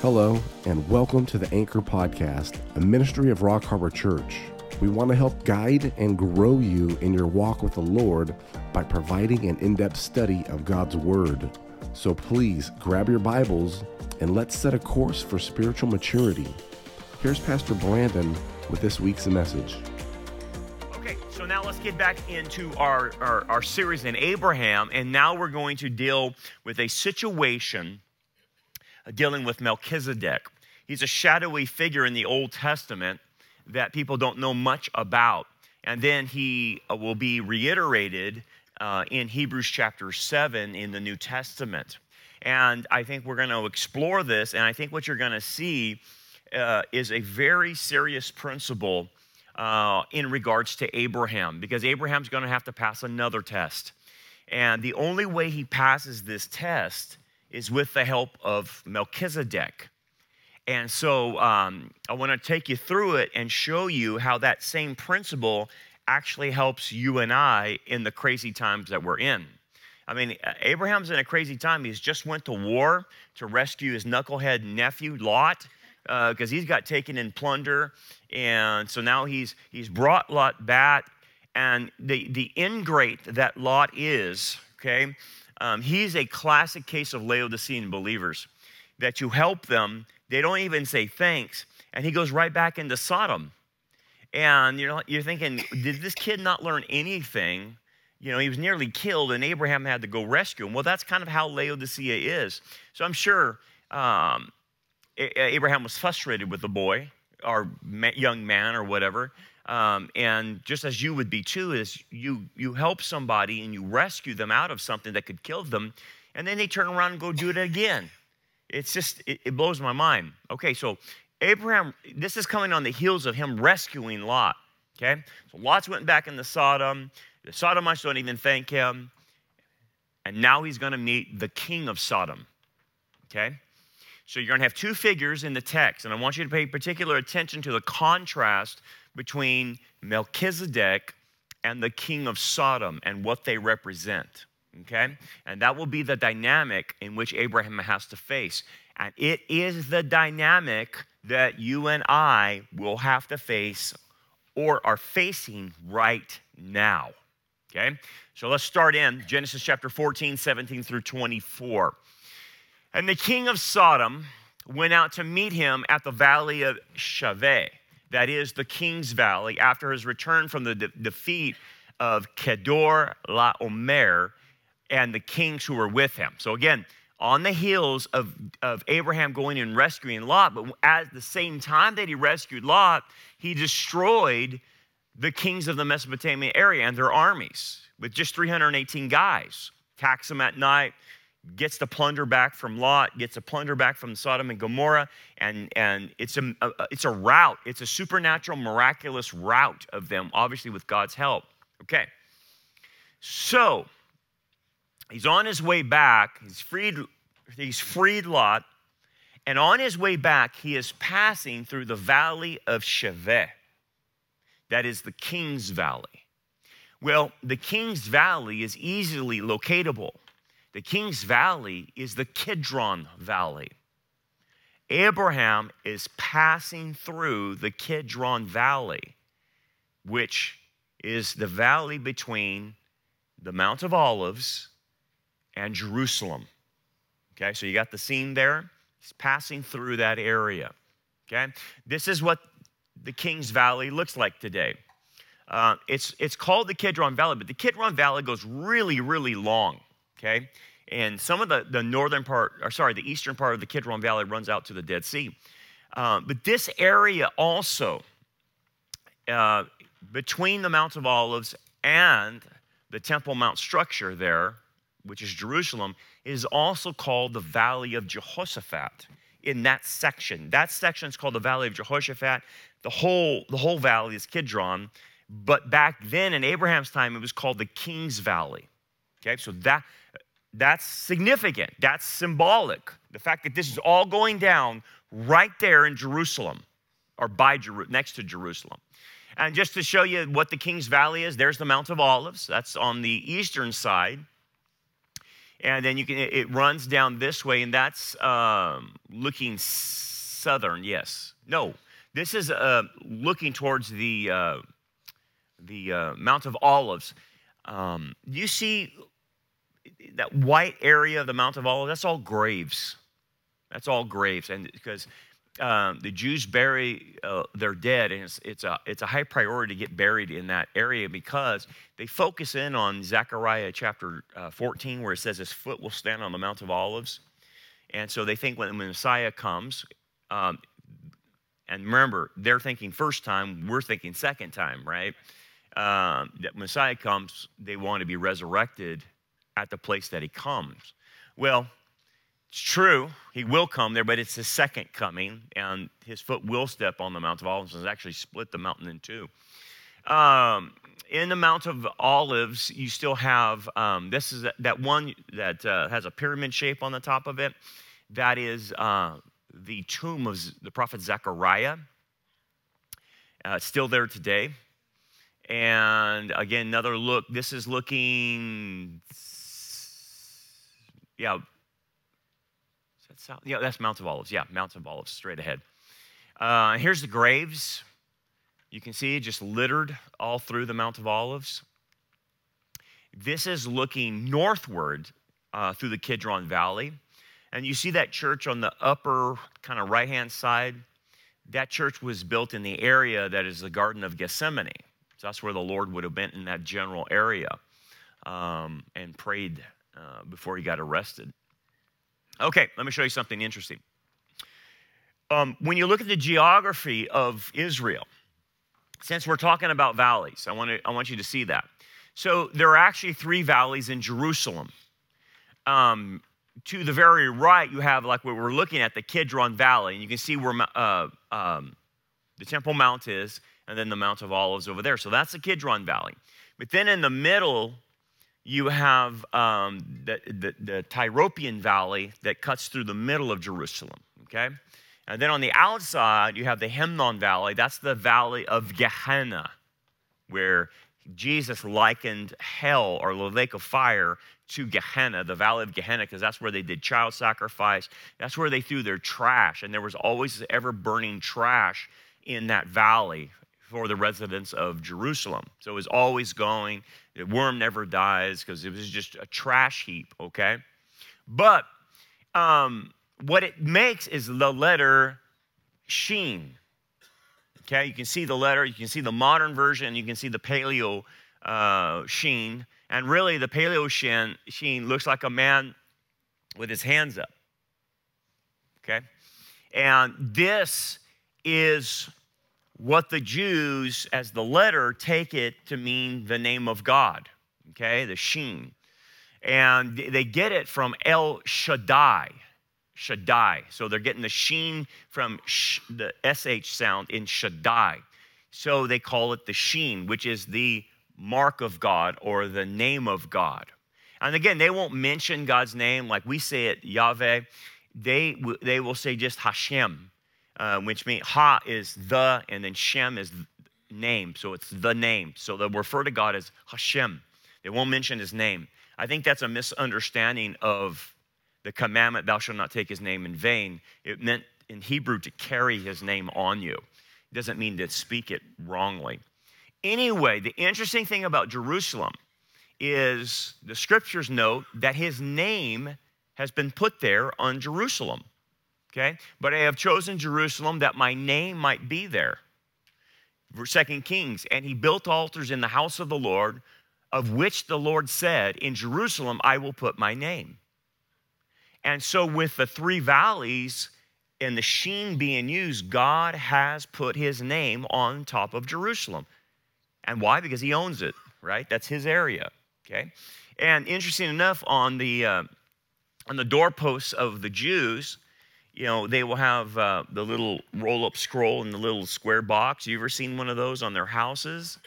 Hello, and welcome to the Anchor Podcast, a ministry of Rock Harbor Church. We want to help guide and grow you in your walk with the Lord by providing an in depth study of God's Word. So please grab your Bibles and let's set a course for spiritual maturity. Here's Pastor Brandon with this week's message. Okay, so now let's get back into our, our, our series in Abraham, and now we're going to deal with a situation dealing with Melchizedek. He's a shadowy figure in the Old Testament that people don't know much about. And then he uh, will be reiterated uh, in Hebrews chapter 7 in the New Testament. And I think we're going to explore this, and I think what you're going to see uh, is a very serious principle uh, in regards to Abraham, because Abraham's going to have to pass another test. And the only way he passes this test is with the help of Melchizedek. And so um, I want to take you through it and show you how that same principle actually helps you and I in the crazy times that we're in. I mean, Abraham's in a crazy time. He's just went to war to rescue his knucklehead nephew Lot because uh, he's got taken in plunder, and so now he's he's brought Lot back. And the the ingrate that Lot is, okay, um, he's a classic case of Laodicean believers that you help them they don't even say thanks. And he goes right back into Sodom. And you're, you're thinking, did this kid not learn anything? You know, he was nearly killed, and Abraham had to go rescue him. Well, that's kind of how Laodicea is. So I'm sure um, Abraham was frustrated with the boy or young man or whatever. Um, and just as you would be too, is you you help somebody and you rescue them out of something that could kill them, and then they turn around and go do it again it's just, it, it blows my mind. Okay, so Abraham, this is coming on the heels of him rescuing Lot. Okay, so Lot's went back into Sodom. The Sodomites don't even thank him. And now he's going to meet the king of Sodom. Okay? So you're going to have two figures in the text, and I want you to pay particular attention to the contrast between Melchizedek and the king of Sodom and what they represent okay? And that will be the dynamic in which Abraham has to face. And it is the dynamic that you and I will have to face or are facing right now, okay? So let's start in Genesis chapter 14, 17 through 24. And the king of Sodom went out to meet him at the valley of Shaveh, that is the king's valley, after his return from the de- defeat of Kedor Laomer and the kings who were with him. So again, on the heels of, of Abraham going and rescuing Lot, but at the same time that he rescued Lot, he destroyed the kings of the Mesopotamia area and their armies with just 318 guys. Tax them at night, gets the plunder back from Lot, gets the plunder back from Sodom and Gomorrah, and, and it's, a, a, it's a route. It's a supernatural, miraculous route of them, obviously with God's help. Okay. So, He's on his way back. He's freed, he's freed Lot. And on his way back, he is passing through the valley of Shaveh. That is the King's Valley. Well, the King's Valley is easily locatable. The King's Valley is the Kidron Valley. Abraham is passing through the Kidron Valley, which is the valley between the Mount of Olives and Jerusalem. Okay, so you got the scene there. He's passing through that area. Okay, this is what the King's Valley looks like today. Uh, it's, it's called the Kidron Valley, but the Kidron Valley goes really, really long. Okay, and some of the, the northern part, or sorry, the eastern part of the Kidron Valley runs out to the Dead Sea. Uh, but this area also, uh, between the Mount of Olives and the Temple Mount structure there, which is Jerusalem, is also called the Valley of Jehoshaphat in that section. That section is called the Valley of Jehoshaphat. The whole, the whole valley is Kidron. But back then in Abraham's time, it was called the King's Valley. Okay, so that, that's significant. That's symbolic. The fact that this is all going down right there in Jerusalem or by Jeru- next to Jerusalem. And just to show you what the King's Valley is, there's the Mount of Olives. That's on the eastern side. And then you can, it runs down this way, and that's um, looking southern, yes. No, this is uh, looking towards the, uh, the uh, Mount of Olives. Um, you see that white area of the Mount of Olives? That's all graves. That's all graves. And because um, the Jews bury uh, their dead, and it's, it's, a, it's a high priority to get buried in that area because they focus in on Zechariah chapter uh, 14, where it says his foot will stand on the Mount of Olives. And so they think when the Messiah comes, um, and remember, they're thinking first time, we're thinking second time, right? Um, that Messiah comes, they want to be resurrected at the place that he comes. Well, it's true, he will come there, but it's the second coming, and his foot will step on the Mount of Olives and actually split the mountain in two. Um, in the Mount of Olives, you still have um, this is that one that uh, has a pyramid shape on the top of it. That is uh, the tomb of the prophet Zechariah. Uh, it's still there today. And again, another look. This is looking, yeah, south? Yeah, that's Mount of Olives. Yeah, Mount of Olives, straight ahead. Uh, here's the graves. You can see just littered all through the Mount of Olives. This is looking northward uh, through the Kidron Valley. And you see that church on the upper kind of right hand side? That church was built in the area that is the Garden of Gethsemane. So that's where the Lord would have been in that general area um, and prayed uh, before he got arrested. Okay, let me show you something interesting. Um, when you look at the geography of Israel, since we're talking about valleys, I want, to, I want you to see that. So there are actually three valleys in Jerusalem. Um, to the very right, you have like we're looking at, the Kidron Valley, and you can see where uh, um, the Temple Mount is, and then the Mount of Olives over there. So that's the Kidron Valley. But then in the middle you have um, the, the, the Tyropoeon Valley that cuts through the middle of Jerusalem, okay? And then on the outside, you have the Hinnom Valley. That's the valley of Gehenna, where Jesus likened hell or the lake of fire to Gehenna, the valley of Gehenna, because that's where they did child sacrifice. That's where they threw their trash. And there was always ever burning trash in that valley for the residents of Jerusalem. So it was always going. The worm never dies because it was just a trash heap, okay? But um, what it makes is the letter sheen. Okay, you can see the letter, you can see the modern version, you can see the paleo uh, sheen. And really, the paleo sheen, sheen looks like a man with his hands up. Okay? And this is what the Jews, as the letter, take it to mean the name of God, okay, the Sheen. And they get it from El Shaddai, Shaddai. So they're getting the Sheen from sh- the SH sound in Shaddai. So they call it the Sheen, which is the mark of God or the name of God. And again, they won't mention God's name like we say it, Yahweh. They, they will say just Hashem, uh, which means Ha is the, and then Shem is name. So it's the name. So they'll refer to God as Hashem. They won't mention his name. I think that's a misunderstanding of the commandment, thou shalt not take his name in vain. It meant in Hebrew to carry his name on you. It doesn't mean to speak it wrongly. Anyway, the interesting thing about Jerusalem is the scriptures note that his name has been put there on Jerusalem okay? But I have chosen Jerusalem that my name might be there. Second Kings, and he built altars in the house of the Lord, of which the Lord said, In Jerusalem I will put my name. And so, with the three valleys and the sheen being used, God has put his name on top of Jerusalem. And why? Because he owns it, right? That's his area, okay? And interesting enough, on the, uh, on the doorposts of the Jews, you know, they will have uh, the little roll up scroll in the little square box. You ever seen one of those on their houses?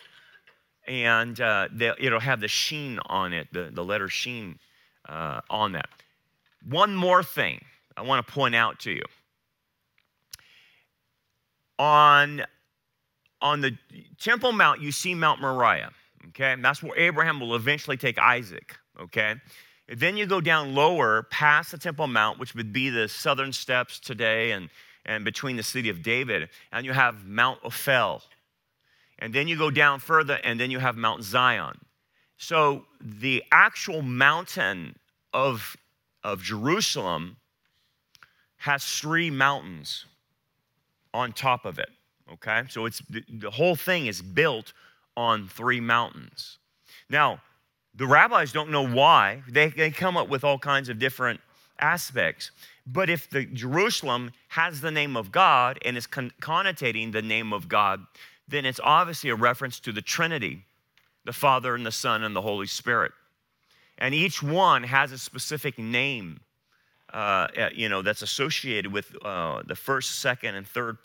And uh, it'll have the sheen on it, the, the letter sheen uh, on that. One more thing I want to point out to you. On, on the Temple Mount, you see Mount Moriah, okay? And that's where Abraham will eventually take Isaac, okay? Then you go down lower past the Temple Mount, which would be the southern steps today and, and between the city of David, and you have Mount Ophel. And then you go down further, and then you have Mount Zion. So the actual mountain of, of Jerusalem has three mountains on top of it. Okay? So it's the, the whole thing is built on three mountains. Now, the rabbis don't know why. They, they come up with all kinds of different aspects. But if the Jerusalem has the name of God and is con- connotating the name of God, then it's obviously a reference to the Trinity, the Father and the Son and the Holy Spirit. And each one has a specific name, uh, you know, that's associated with uh, the first, second, and third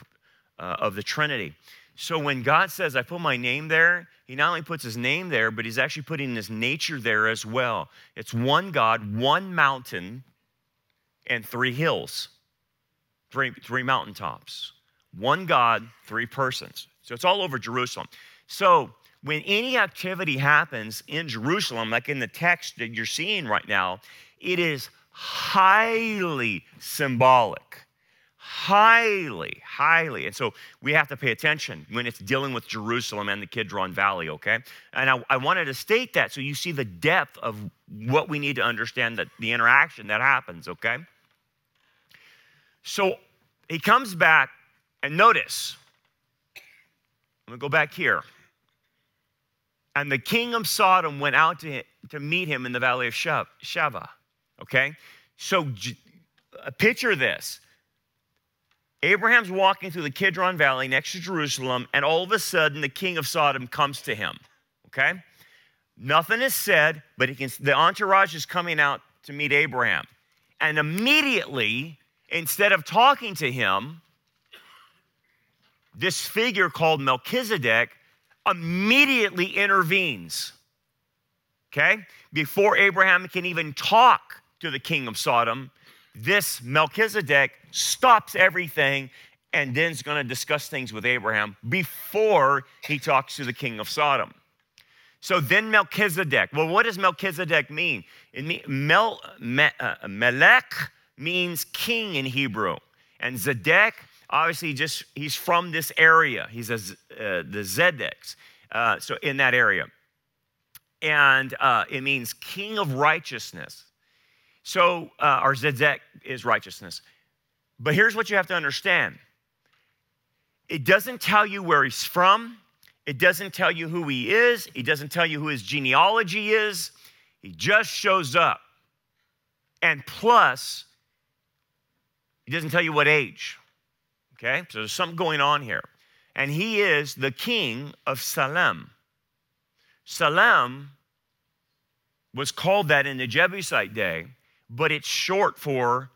uh, of the Trinity. So when God says, I put my name there, he not only puts his name there, but he's actually putting his nature there as well. It's one God, one mountain, and three hills, three, three mountaintops. One God, three persons. So it's all over Jerusalem. So when any activity happens in Jerusalem, like in the text that you're seeing right now, it is highly symbolic highly, highly. And so we have to pay attention when it's dealing with Jerusalem and the Kidron Valley, okay? And I, I, wanted to state that so you see the depth of what we need to understand that the interaction that happens, okay? So he comes back, and notice, I'm gonna go back here. And the king of Sodom went out to, to meet him in the valley of Shaveh, okay? So uh, picture this Abraham's walking through the Kidron Valley next to Jerusalem, and all of a sudden the king of Sodom comes to him. Okay? Nothing is said, but can, the entourage is coming out to meet Abraham. And immediately, instead of talking to him, this figure called Melchizedek immediately intervenes. Okay? Before Abraham can even talk to the king of Sodom, this Melchizedek stops everything and then is going to discuss things with Abraham before he talks to the king of Sodom. So then Melchizedek. Well, what does Melchizedek mean? It mean Mel, me, uh, Melech means king in Hebrew, and Zedek obviously just he's from this area. He's a, uh, the Zedeks, uh, so in that area, and uh, it means king of righteousness. So, uh, our Zedek is righteousness. But here's what you have to understand it doesn't tell you where he's from, it doesn't tell you who he is, it doesn't tell you who his genealogy is. He just shows up. And plus, he doesn't tell you what age. Okay? So there's something going on here. And he is the king of Salem. Salem was called that in the Jebusite day but it's short for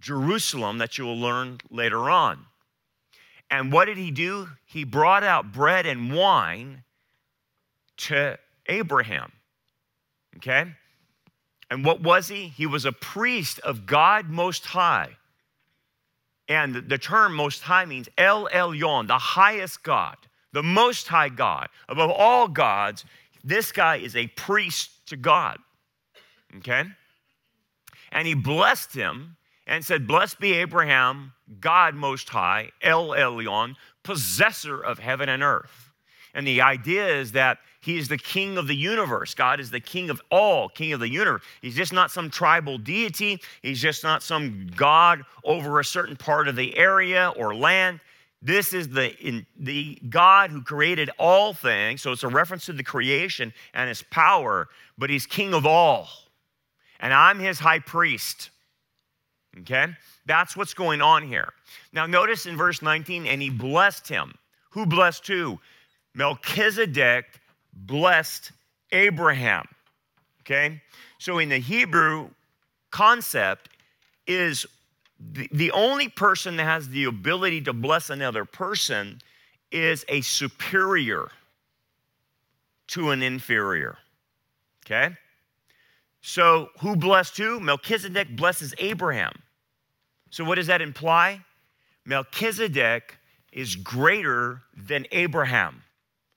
Jerusalem that you will learn later on. And what did he do? He brought out bread and wine to Abraham. Okay? And what was he? He was a priest of God Most High. And the term Most High means El Elyon, the highest God, the Most High God. Above all gods, this guy is a priest to God. Okay? And he blessed him and said, Blessed be Abraham, God Most High, El Elyon, possessor of heaven and earth. And the idea is that he is the king of the universe. God is the king of all, king of the universe. He's just not some tribal deity. He's just not some God over a certain part of the area or land. This is the, in, the God who created all things. So it's a reference to the creation and his power, but he's king of all and I'm his high priest. Okay? That's what's going on here. Now, notice in verse 19, and he blessed him. Who blessed who? Melchizedek blessed Abraham. Okay? So, in the Hebrew concept, is the, the only person that has the ability to bless another person is a superior to an inferior. Okay? So, who blessed who? Melchizedek blesses Abraham. So, what does that imply? Melchizedek is greater than Abraham,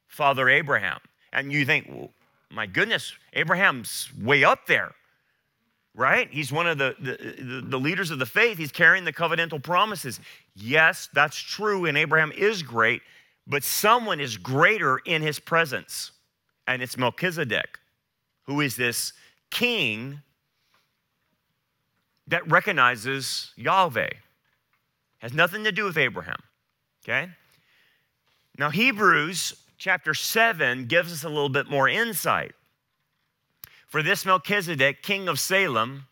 Father Abraham. And you think, well, my goodness, Abraham's way up there. right? He's one of the, the, the, leaders of the faith. He's carrying the covenantal promises. Yes, that's true, and Abraham is great, but someone is greater in his presence, and it's Melchizedek, who is this king that recognizes Yahweh. Has nothing to do with Abraham, okay? Now, Hebrews chapter 7 gives us a little bit more insight. For this Melchizedek, king of Salem,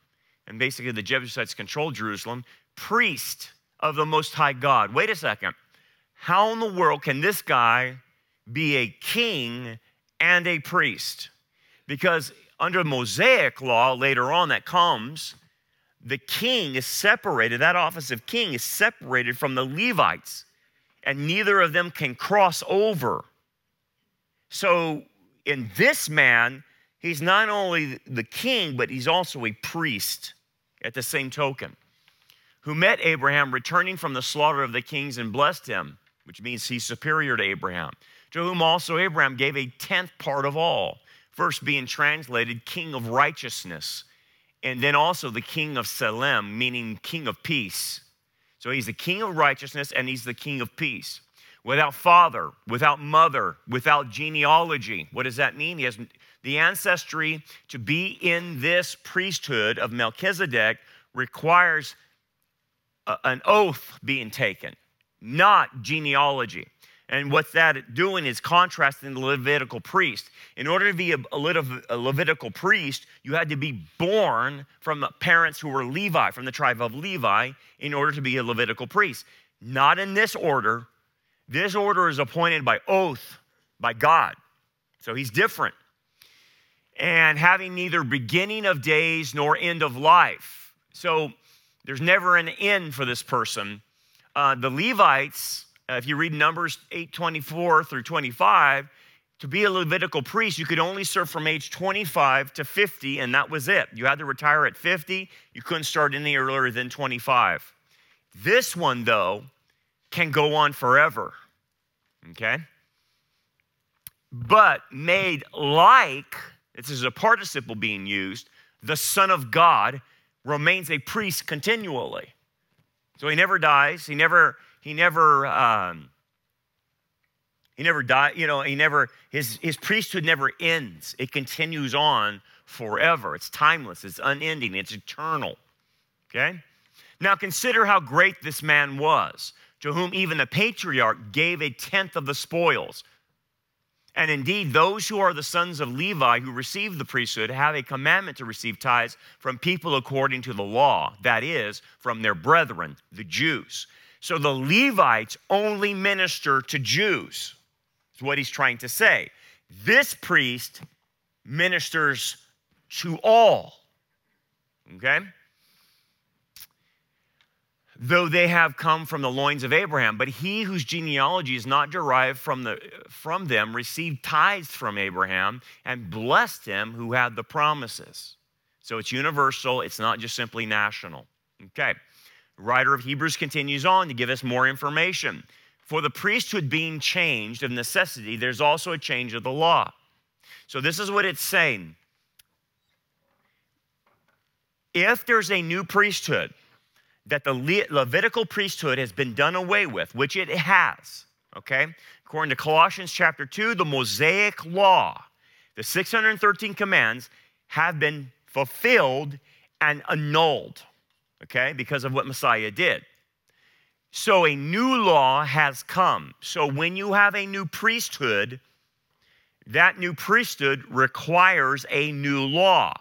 and basically the Jebusites controlled Jerusalem, priest of the Most High God. Wait a second. How in the world can this guy be a king and a priest? Because under Mosaic law, later on, that comes, the king is separated, that office of king is separated from the Levites, and neither of them can cross over. So, in this man, he's not only the king, but he's also a priest at the same token, who met Abraham returning from the slaughter of the kings and blessed him, which means he's superior to Abraham, to whom also Abraham gave a tenth part of all, first being translated king of righteousness, and then also the king of Salem, meaning king of peace. So he's the king of righteousness and he's the king of peace. Without father, without mother, without genealogy. What does that mean? He has the ancestry to be in this priesthood of Melchizedek requires a, an oath being taken, not genealogy. And what's that doing is contrasting the Levitical priest. In order to be a, Levitical priest, you had to be born from parents who were Levi, from the tribe of Levi, in order to be a Levitical priest. Not in this order. This order is appointed by oath by God. So he's different and having neither beginning of days nor end of life. So there's never an end for this person. Uh, the Levites, uh, if you read Numbers 8:24 through 25, to be a Levitical priest, you could only serve from age 25 to 50, and that was it. You had to retire at 50. You couldn't start any earlier than 25. This one, though, can go on forever. Okay? But made like this is a participle being used, the Son of God remains a priest continually. So he never dies. He never, he never, um, he never died. You know, he never, his, his priesthood never ends. It continues on forever. It's timeless, it's unending, it's eternal. Okay? Now consider how great this man was, to whom even the patriarch gave a tenth of the spoils. And indeed, those who are the sons of Levi who receive the priesthood have a commandment to receive tithes from people according to the law, that is, from their brethren, the Jews. So the Levites only minister to Jews, is what he's trying to say. This priest ministers to all. Okay? though they have come from the loins of Abraham. But he whose genealogy is not derived from, the, from them received tithes from Abraham and blessed him who had the promises. So it's universal, it's not just simply national. Okay. Writer of Hebrews continues on to give us more information. For the priesthood being changed of necessity, there's also a change of the law. So this is what it's saying. If there's a new priesthood, that the Le- Levitical priesthood has been done away with, which it has, okay? According to Colossians chapter 2, the Mosaic law, the 613 commands have been fulfilled and annulled, okay, because of what Messiah did. So a new law has come. So when you have a new priesthood, that new priesthood requires a new law.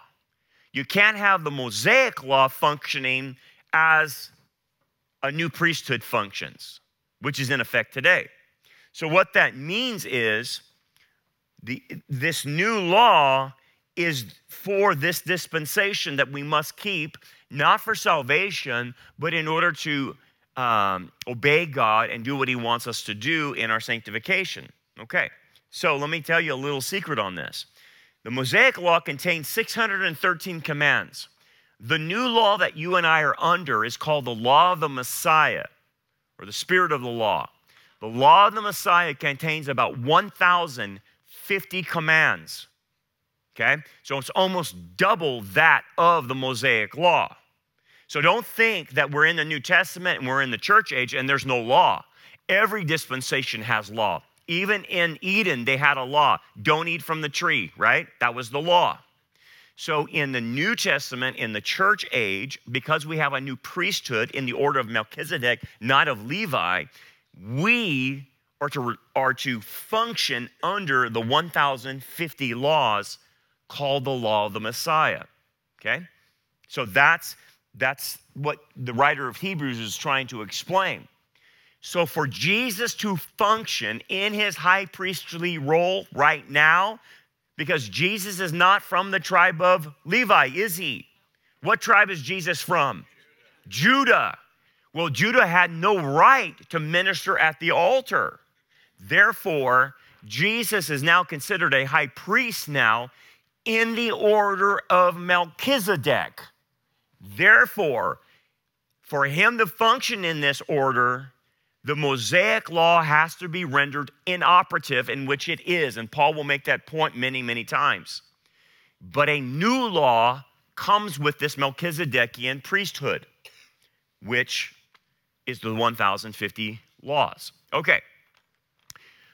You can't have the Mosaic law functioning as a new priesthood functions, which is in effect today. So, what that means is the, this new law is for this dispensation that we must keep, not for salvation, but in order to um, obey God and do what He wants us to do in our sanctification. Okay, so let me tell you a little secret on this. The Mosaic Law contains 613 commands. The new law that you and I are under is called the law of the Messiah or the spirit of the law. The law of the Messiah contains about 1,050 commands. Okay? So it's almost double that of the Mosaic law. So don't think that we're in the New Testament and we're in the church age and there's no law. Every dispensation has law. Even in Eden, they had a law don't eat from the tree, right? That was the law. So in the New Testament, in the church age, because we have a new priesthood in the order of Melchizedek, not of Levi, we are to, are to function under the 1,050 laws called the law of the Messiah. Okay? So that's that's what the writer of Hebrews is trying to explain. So, for Jesus to function in his high priestly role right now, because Jesus is not from the tribe of Levi, is he? What tribe is Jesus from? Judah. Well, Judah had no right to minister at the altar. Therefore, Jesus is now considered a high priest now in the order of Melchizedek. Therefore, for him to function in this order, the Mosaic law has to be rendered inoperative, in which it is. And Paul will make that point many, many times. But a new law comes with this Melchizedekian priesthood, which is the 1050 laws. Okay.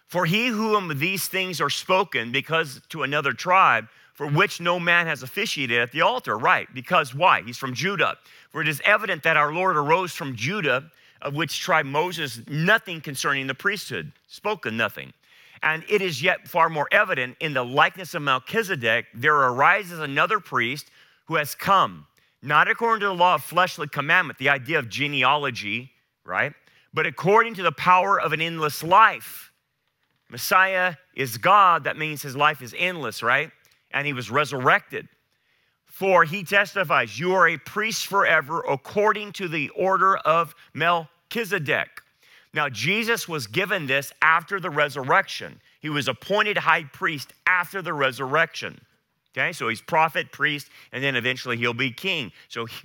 For he whom these things are spoken, because to another tribe, for which no man has officiated at the altar. Right, because why? He's from Judah. For it is evident that our Lord arose from Judah, of which tribe Moses nothing concerning the priesthood, spoken nothing. And it is yet far more evident in the likeness of Melchizedek, there arises another priest who has come, not according to the law of fleshly commandment, the idea of genealogy, right? But according to the power of an endless life. Messiah is God, that means his life is endless, right? And he was resurrected. For he testifies, You are a priest forever according to the order of Melchizedek. Now, Jesus was given this after the resurrection. He was appointed high priest after the resurrection. Okay, so he's prophet, priest, and then eventually he'll be king. So he,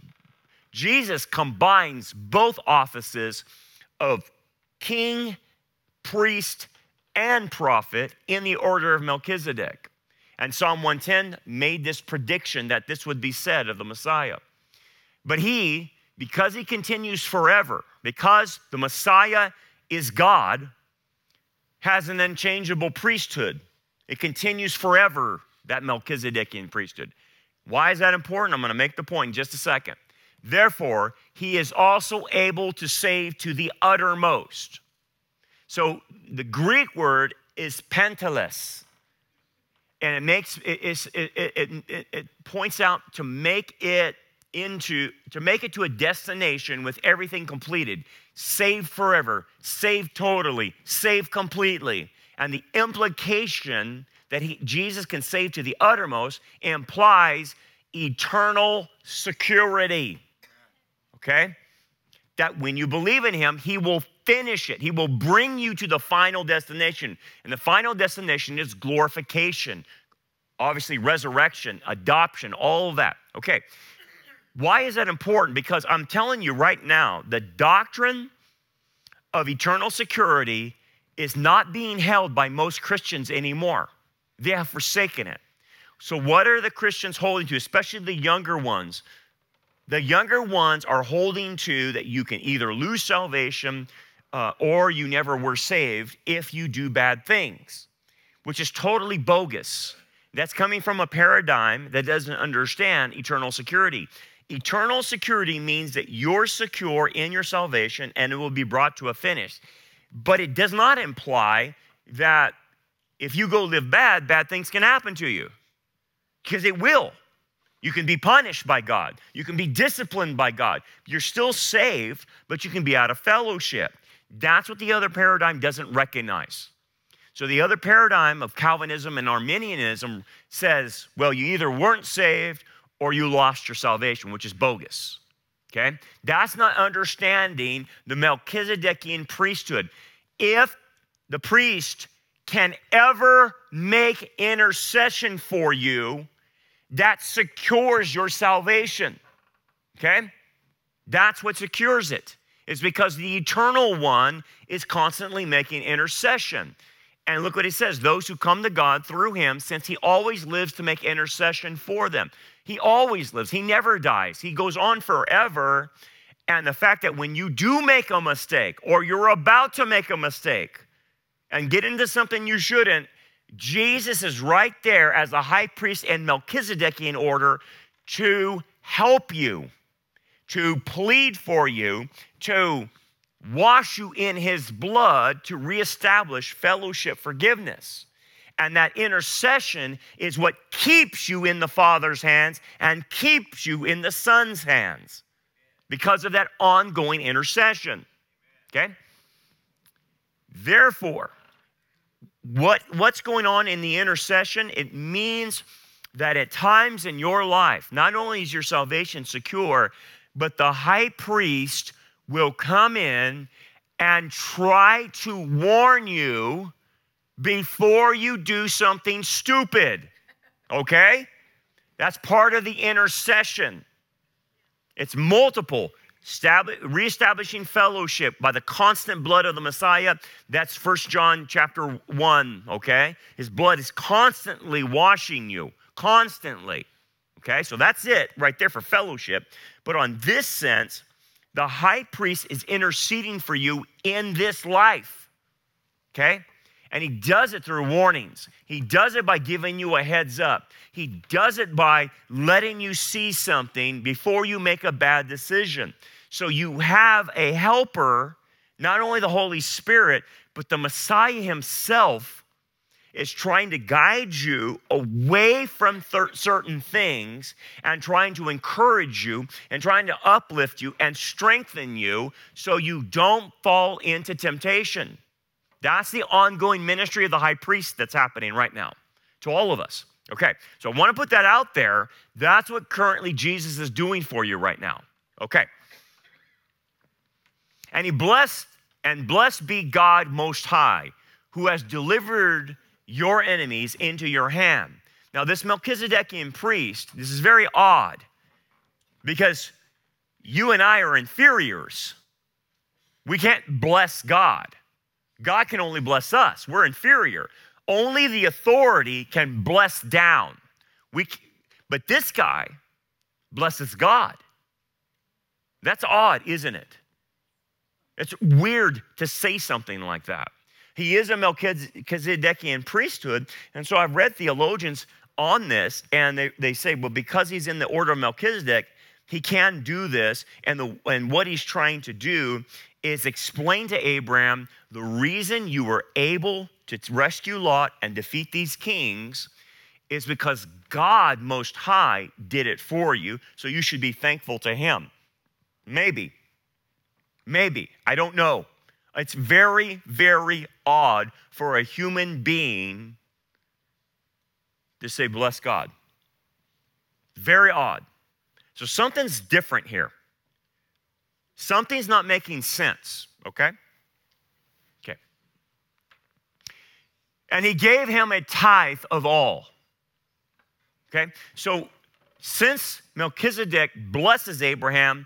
Jesus combines both offices of king, priest, and prophet in the order of Melchizedek. And Psalm 110 made this prediction that this would be said of the Messiah. But he, because he continues forever, because the Messiah is God, has an unchangeable priesthood. It continues forever, that Melchizedekian priesthood. Why is that important? I'm going to make the point in just a second. Therefore, he is also able to save to the uttermost. So the Greek word is panteles and it makes it, it, it, it, points out to make it into to make it to a destination with everything completed saved forever saved totally saved completely and the implication that he, jesus can save to the uttermost implies eternal security. Okay? That when you believe in him he will finish it. He will bring you to the final destination. And the final destination is glorification, obviously, resurrection, adoption, all of that. Okay. Why is that important? Because I'm telling you right now, the doctrine of eternal security is not being held by most Christians anymore. They have forsaken it. So, what are the Christians holding to, especially the younger ones? The younger ones are holding to that you can either lose salvation, uh, or you never were saved if you do bad things, which is totally bogus. That's coming from a paradigm that doesn't understand eternal security. Eternal security means that you're secure in your salvation and it will be brought to a finish. But it does not imply that if you go live bad, bad things can happen to you. Because it will. You can be punished by God. You can be disciplined by God. You're still saved, but you can be out of fellowship. That's what the other paradigm doesn't recognize. So the other paradigm of Calvinism and Arminianism says, well, you either weren't saved or you lost your salvation, which is bogus. Okay? That's not understanding the Melchizedekian priesthood. If the priest can ever make intercession for you, that secures your salvation. Okay? That's what secures it is because the eternal one is constantly making intercession. And look what he says those who come to God through him, since he always lives to make intercession for them. He always lives, he never dies, he goes on forever. And the fact that when you do make a mistake or you're about to make a mistake and get into something you shouldn't, Jesus is right there as a high priest in Melchizedekian order to help you, to plead for you, to wash you in his blood to reestablish fellowship forgiveness. And that intercession is what keeps you in the Father's hands and keeps you in the Son's hands because of that ongoing intercession. Okay? Therefore, what, what's going on in the intercession? It means that at times in your life, not only is your salvation secure, but the high priest will come in and try to warn you before you do something stupid. Okay? That's part of the intercession. It's multiple. Reestablishing fellowship by the constant blood of the Messiah. That's First John chapter 1, okay? His blood is constantly washing you, constantly. Okay, so that's it right there for fellowship. But on this sense, the high priest is interceding for you in this life. Okay? And he does it through warnings. He does it by giving you a heads up. He does it by letting you see something before you make a bad decision. So you have a helper, not only the Holy Spirit, but the Messiah himself is trying to guide you away from thir- certain things and trying to encourage you and trying to uplift you and strengthen you so you don't fall into temptation. That's the ongoing ministry of the high priest that's happening right now to all of us. Okay, so I want to put that out there. That's what currently Jesus is doing for you right now. Okay. And he blessed, and blessed be God Most High, who has delivered your enemies into your hand. Now, this Melchizedekian priest, this is very odd because you and I are inferiors. We can't bless God. God can only bless us. We're inferior. Only the authority can bless down. We, but this guy blesses God. That's odd, isn't it? It's weird to say something like that. He is a Melchizedekian priesthood. And so I've read theologians on this, and they, they say, well, because he's in the order of Melchizedek, he can do this. And, the, and what he's trying to do is explain to Abraham the reason you were able to rescue Lot and defeat these kings is because God Most High did it for you. So you should be thankful to him. Maybe. Maybe. I don't know. It's very, very odd for a human being to say, bless God. Very odd. So something's different here. Something's not making sense, okay? Okay. And he gave him a tithe of all. Okay? So since Melchizedek blesses Abraham,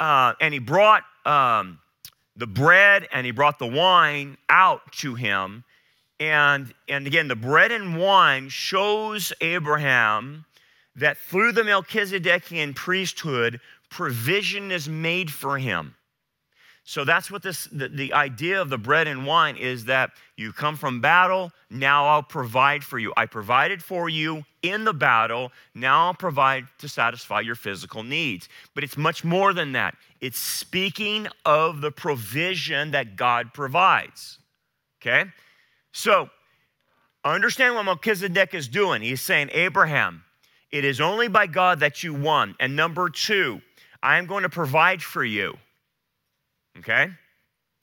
uh, and he brought um, the bread and he brought the wine out to him. And, and again, the bread and wine shows Abraham that through the Melchizedekian priesthood, provision is made for him. So that's what this the, the, idea of the bread and wine is that you come from battle, now I'll provide for you. I provided for you in the battle, now I'll provide to satisfy your physical needs. But it's much more than that. It's speaking of the provision that God provides. Okay? So understand what Melchizedek is doing. He's saying, Abraham, it is only by God that you won. And number two, I am going to provide for you. Okay?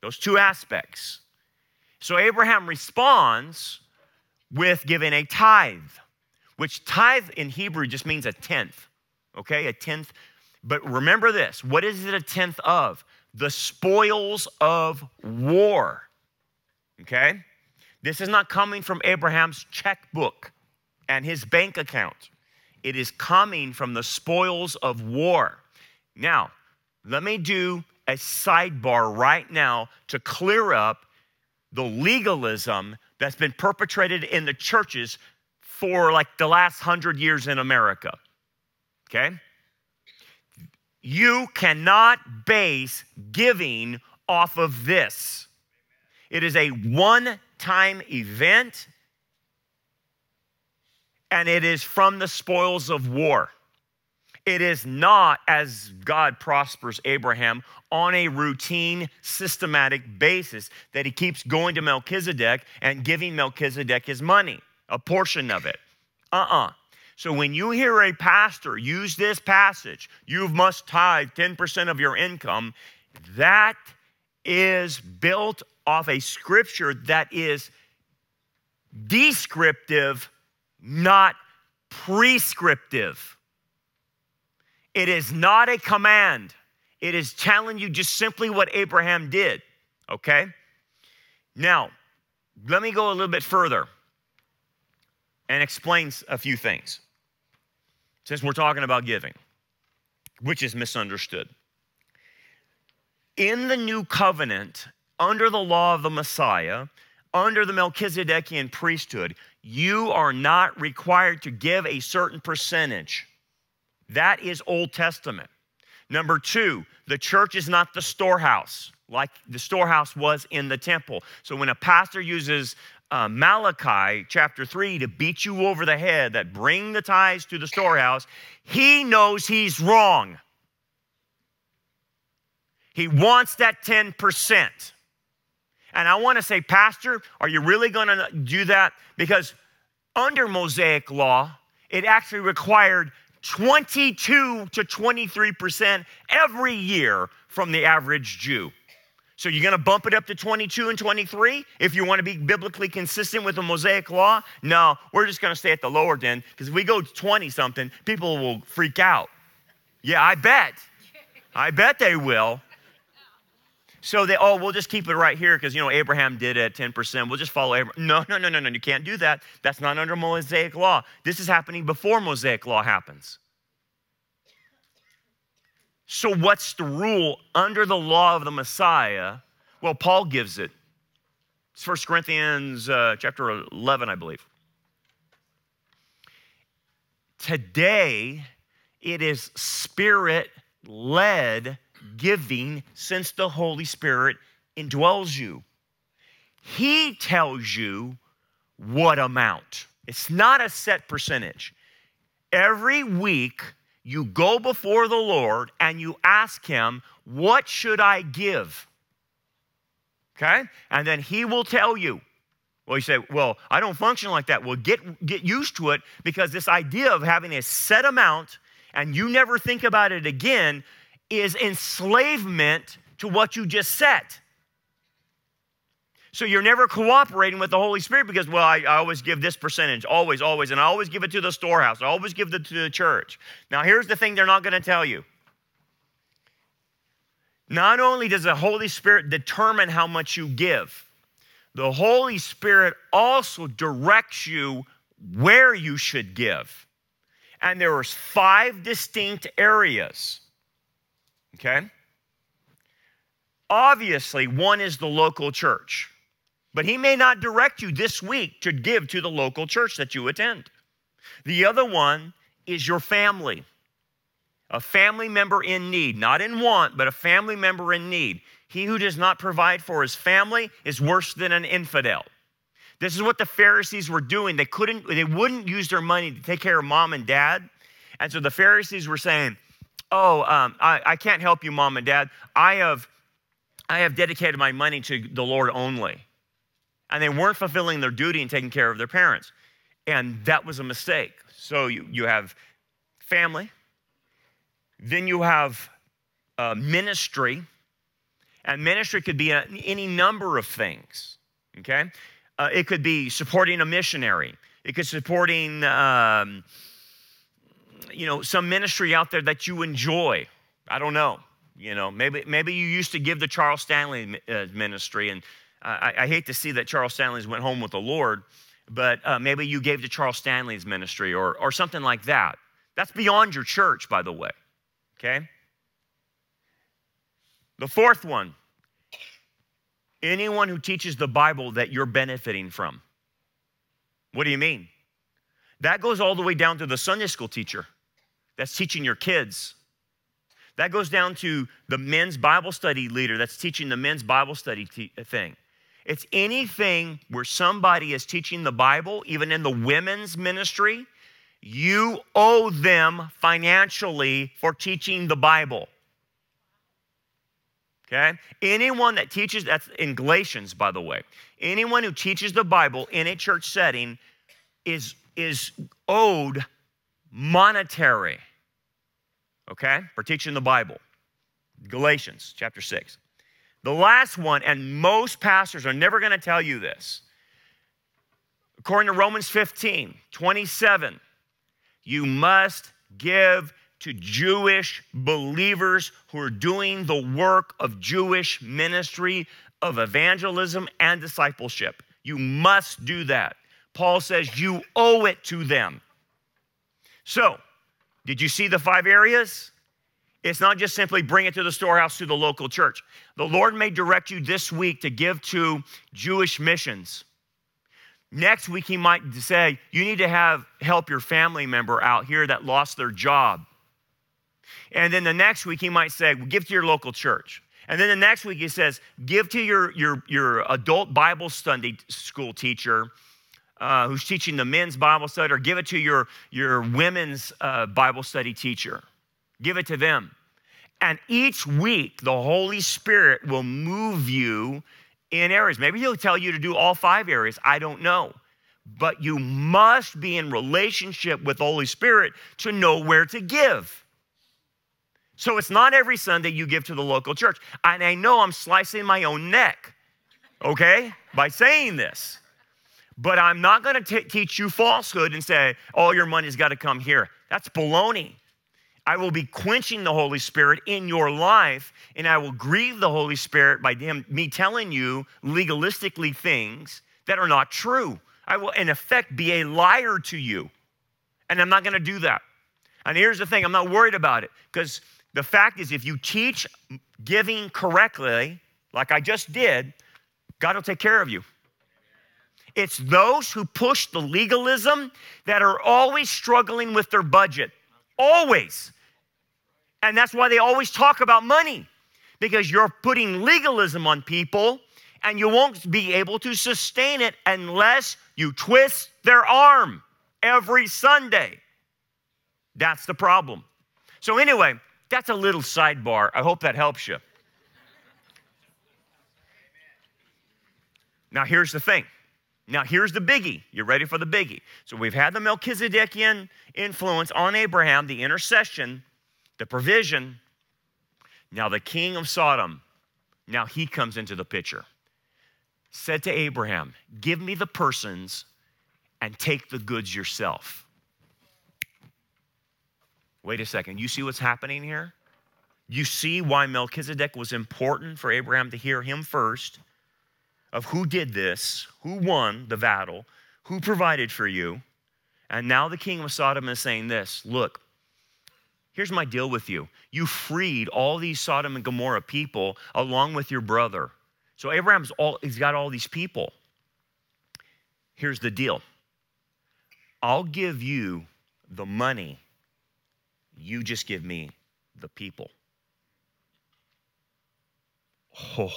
Those two aspects. So Abraham responds with giving a tithe, which tithe in Hebrew just means a tenth. Okay? A tenth. But remember this what is it a tenth of? The spoils of war. Okay? This is not coming from Abraham's checkbook and his bank account. It is coming from the spoils of war. Now, let me do a sidebar right now to clear up the legalism that's been perpetrated in the churches for like the last hundred years in America. Okay? You cannot base giving off of this. It is a one time event, and it is from the spoils of war. It is not, as God prospers Abraham, on a routine, systematic basis that he keeps going to Melchizedek and giving Melchizedek his money, a portion of it. Uh uh-uh. uh So when you hear a pastor use this passage, you must tithe 10% of your income, that is built off a scripture that is descriptive, not prescriptive. It is not a command. It is telling you just simply what Abraham did, okay? Now, let me go a little bit further and explain a few things since we're talking about giving, which is misunderstood. In the new covenant, under the law of the Messiah, under the Melchizedekian priesthood, you are not required to give a certain percentage. That is Old Testament. Number two, the church is not the storehouse like the storehouse was in the temple. So when a pastor uses uh, Malachi chapter 3 to beat you over the head that bring the tithes to the storehouse, he knows he's wrong. He wants that 10%. And I want to say, Pastor, are you really going to do that? Because under Mosaic law, it actually required 22 to 23% every year from the average Jew. So you're going to bump it up to 22 and 23 if you want to be biblically consistent with the Mosaic law? No, we're just going to stay at the lower end because if we go 20 something, people will freak out. Yeah, I bet. I bet they will. So they, oh, we'll just keep it right here because, you know, Abraham did it 10%. We'll just follow Abraham. No, no, no, no, no. You can't do that. That's not under Mosaic law. This is happening before Mosaic law happens. So, what's the rule under the law of the Messiah? Well, Paul gives it. It's 1 Corinthians uh, chapter 11, I believe. Today, it is spirit led giving since the Holy Spirit indwells you. He tells you what amount. It's not a set percentage. Every week, you go before the Lord and you ask Him, What should I give? Okay? And then He will tell you. Well, you say, Well, I don't function like that. Well, get, get used to it because this idea of having a set amount and you never think about it again is enslavement to what you just said. So you're never cooperating with the Holy Spirit because, well, I, I, always give this percentage, always, always, and I always give it to the storehouse. I always give it to the church. Now, here's the thing they're not going to tell you. Not only does the Holy Spirit determine how much you give, the Holy Spirit also directs you where you should give. And there are five distinct areas. Okay? Obviously, one is the local church. But he may not direct you this week to give to the local church that you attend. The other one is your family. A family member in need, not in want, but a family member in need. He who does not provide for his family is worse than an infidel. This is what the Pharisees were doing. They couldn't, they wouldn't use their money to take care of mom and dad. And so the Pharisees were saying, Oh, um, I, I can't help you, mom and dad. I have, I have dedicated my money to the Lord only and they weren't fulfilling their duty and taking care of their parents. And that was a mistake. So you, you have family, then you have uh, ministry, and ministry could be any number of things, okay? Uh, it could be supporting a missionary, it could supporting, um, you know, some ministry out there that you enjoy. I don't know. You know, maybe maybe you used to give the Charles Stanley uh, ministry, and I, I, hate to see that Charles Stanley's went home with the Lord, but uh, maybe you gave to Charles Stanley's ministry or, or something like that. That's beyond your church, by the way. Okay? The fourth one Anyone who teaches the Bible that you're benefiting from. What do you mean? That goes all the way down to the Sunday school teacher that's teaching your kids. That goes down to the men's Bible study leader that's teaching the men's Bible study te- thing. It's anything where somebody is teaching the Bible, even in the women's ministry, you owe them financially for teaching the Bible. Okay? Anyone that teaches, that's in Galatians, by the way, anyone who teaches the Bible in a church setting is, is owed monetary, okay, for teaching the Bible. Galatians chapter 6. The last one, and most pastors are never going to tell you this. According to Romans 15, 27, you must give to Jewish believers who are doing the work of Jewish ministry, of evangelism and discipleship. You must do that. Paul says you owe it to them. So, did you see the five areas? It's not just simply bring it to the storehouse to the local church. The Lord may direct you this week to give to Jewish missions. Next week, He might say, You need to have help your family member out here that lost their job. And then the next week, He might say, Give to your local church. And then the next week, He says, Give to your, your, your adult Bible study school teacher. Uh, who's teaching the men's Bible study, or give it to your, your women's uh, Bible study teacher. Give it to them. And each week, the Holy Spirit will move you in areas. Maybe He'll tell you to do all five areas. I don't know. But you must be in relationship with the Holy Spirit to know where to give. So it's not every Sunday you give to the local church. And I know I'm slicing my own neck, okay, by saying this. But I'm not going to teach you falsehood and say, all your money's got to come here. That's baloney. I will be quenching the Holy Spirit in your life, and I will grieve the Holy Spirit by him, me telling you legalistically things that are not true. I will, in effect, be a liar to you. And I'm not going to do that. And here's the thing I'm not worried about it because the fact is, if you teach giving correctly, like I just did, God will take care of you. It's those who push the legalism that are always struggling with their budget. Always. And that's why they always talk about money because you're putting legalism on people and you won't be able to sustain it unless you twist their arm every Sunday. That's the problem. So, anyway, that's a little sidebar. I hope that helps you. Now, here's the thing. Now, here's the biggie. You ready for the biggie? So, we've had the Melchizedekian influence on Abraham, the intercession the provision. Now, the king of Sodom, now he comes into the picture. Said to Abraham, Give me the persons and take the goods yourself. Wait a second. You see what's happening here? You see why Melchizedek was important for Abraham to hear him first of who did this, who won the battle, who provided for you. And now the king of Sodom is saying this Look, Here's my deal with you you freed all these Sodom and Gomorrah people along with your brother. So Abraham's all, he's got all these people. Here's the deal I'll give you the money, you just give me the people. Oh,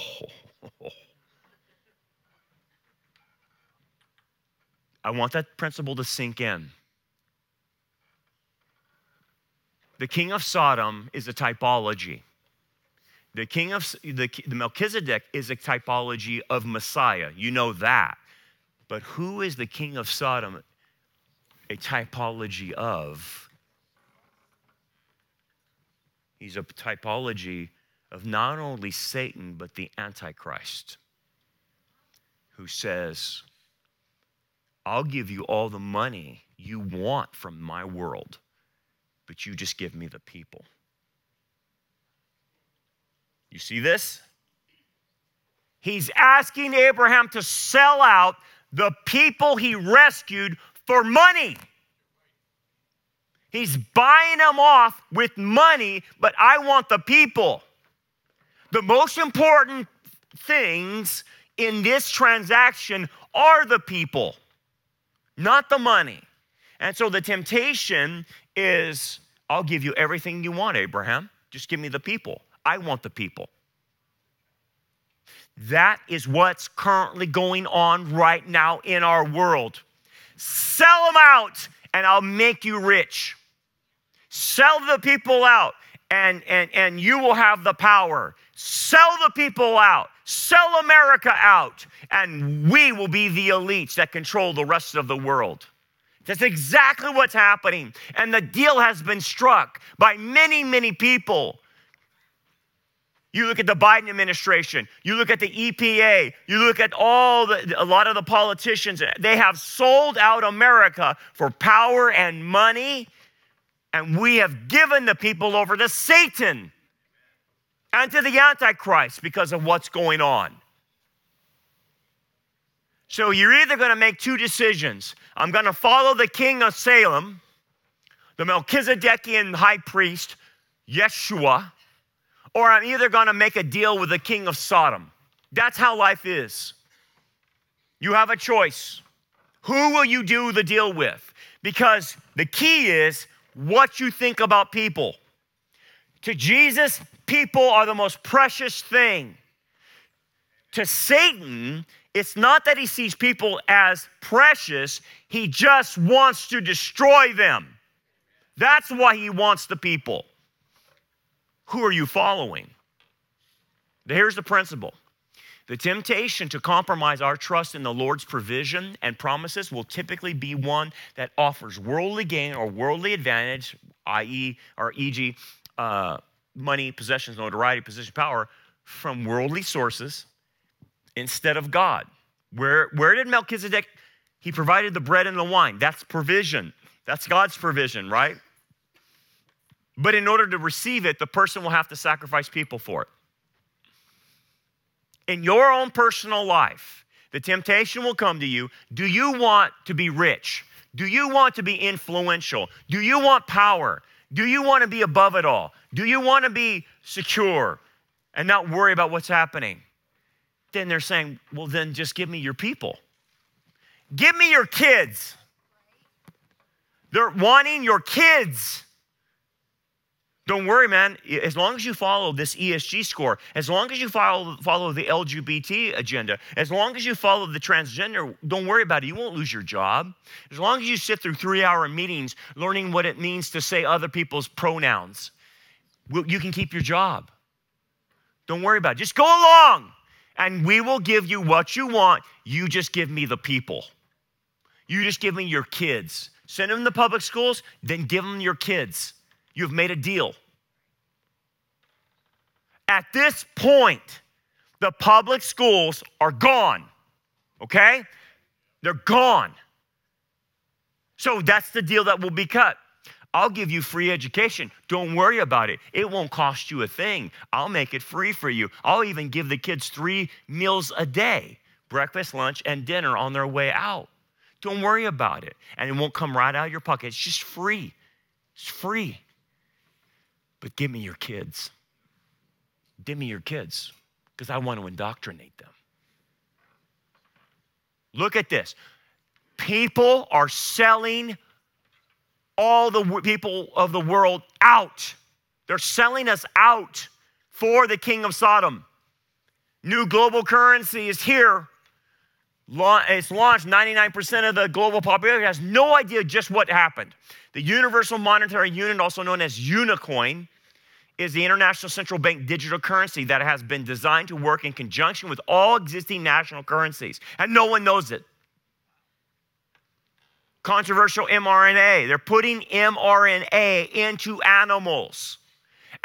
I want that principle to sink in. The king of Sodom is a typology. The king of the, the Melchizedek is a typology of Messiah. You know that. But who is the king of Sodom a typology of? He's a typology of not only Satan, but the Antichrist, who says, I'll give you all the money you want from my world but you just give me the people. You see this? He's asking Abraham to sell out the people he rescued for money. He's buying them off with money, but I want the people. The most important things in this transaction are the people, not the money. And so the temptation is I'll give you everything you want, Abraham. Just give me the people. I want the people. That is what's currently going on right now in our world. Sell them out and I'll make you rich. Sell the people out and, and, and you will have the power. Sell the people out. Sell America out. And we will be the elites that control the rest of the world. That's exactly what's happening. And the deal has been struck by many, many people. You look at the Biden administration, you look at the EPA, you look at all the, a lot of the politicians, they have sold out America for power and money, and we have given the people over to Satan and to the Antichrist because of what's going on. So you're either going to make two decisions. I'm going to follow the king of Salem, the Melchizedekian high priest, Yeshua, or I'm either going to make a deal with the king of Sodom. That's how life is. You have a choice. Who will you do the deal with? Because the key is what you think about people. To Jesus, people are the most precious thing. To Satan, it's not that he sees people as precious, he just wants to destroy them. That's why he wants the people. Who are you following? Here's the principle the temptation to compromise our trust in the Lord's provision and promises will typically be one that offers worldly gain or worldly advantage, i.e., or e.g., uh, money, possessions, notoriety, position, power, from worldly sources instead of God. Where, where did Melchizedek? He provided the bread and the wine. That's provision. That's God's provision, right? But in order to receive it, the person will have to sacrifice people for it. In your own personal life, the temptation will come to you. Do you want to be rich? Do you want to be influential? Do you want power? Do you want to be above it all? Do you want to be secure and not worry about what's happening? Then they're saying, well, then just give me your people. Give me your kids. They're wanting your kids. Don't worry, man. As long as you follow this ESG score, as long as you follow, follow the LGBT agenda, as long as you follow the transgender, don't worry about it. You won't lose your job. As long as you sit through three hour meetings learning what it means to say other people's pronouns, you can keep your job. Don't worry about it. Just go along and we will give you what you want. You just give me the people. You just give me your kids. Send them to public schools, then give them your kids. You've made a deal. At this point, the public schools are gone, okay? They're gone. So that's the deal that will be cut. I'll give you free education. Don't worry about it. It won't cost you a thing. I'll make it free for you. I'll even give the kids three meals a day breakfast, lunch, and dinner on their way out. Don't worry about it. And it won't come right out of your pocket. It's just free. It's free. But give me your kids. Give me your kids because I want to indoctrinate them. Look at this. People are selling all the people of the world out. They're selling us out for the king of Sodom. New global currency is here. It's launched. 99% of the global population has no idea just what happened. The Universal Monetary Unit, also known as Unicoin, is the international central bank digital currency that has been designed to work in conjunction with all existing national currencies, and no one knows it. Controversial mRNA. They're putting mRNA into animals.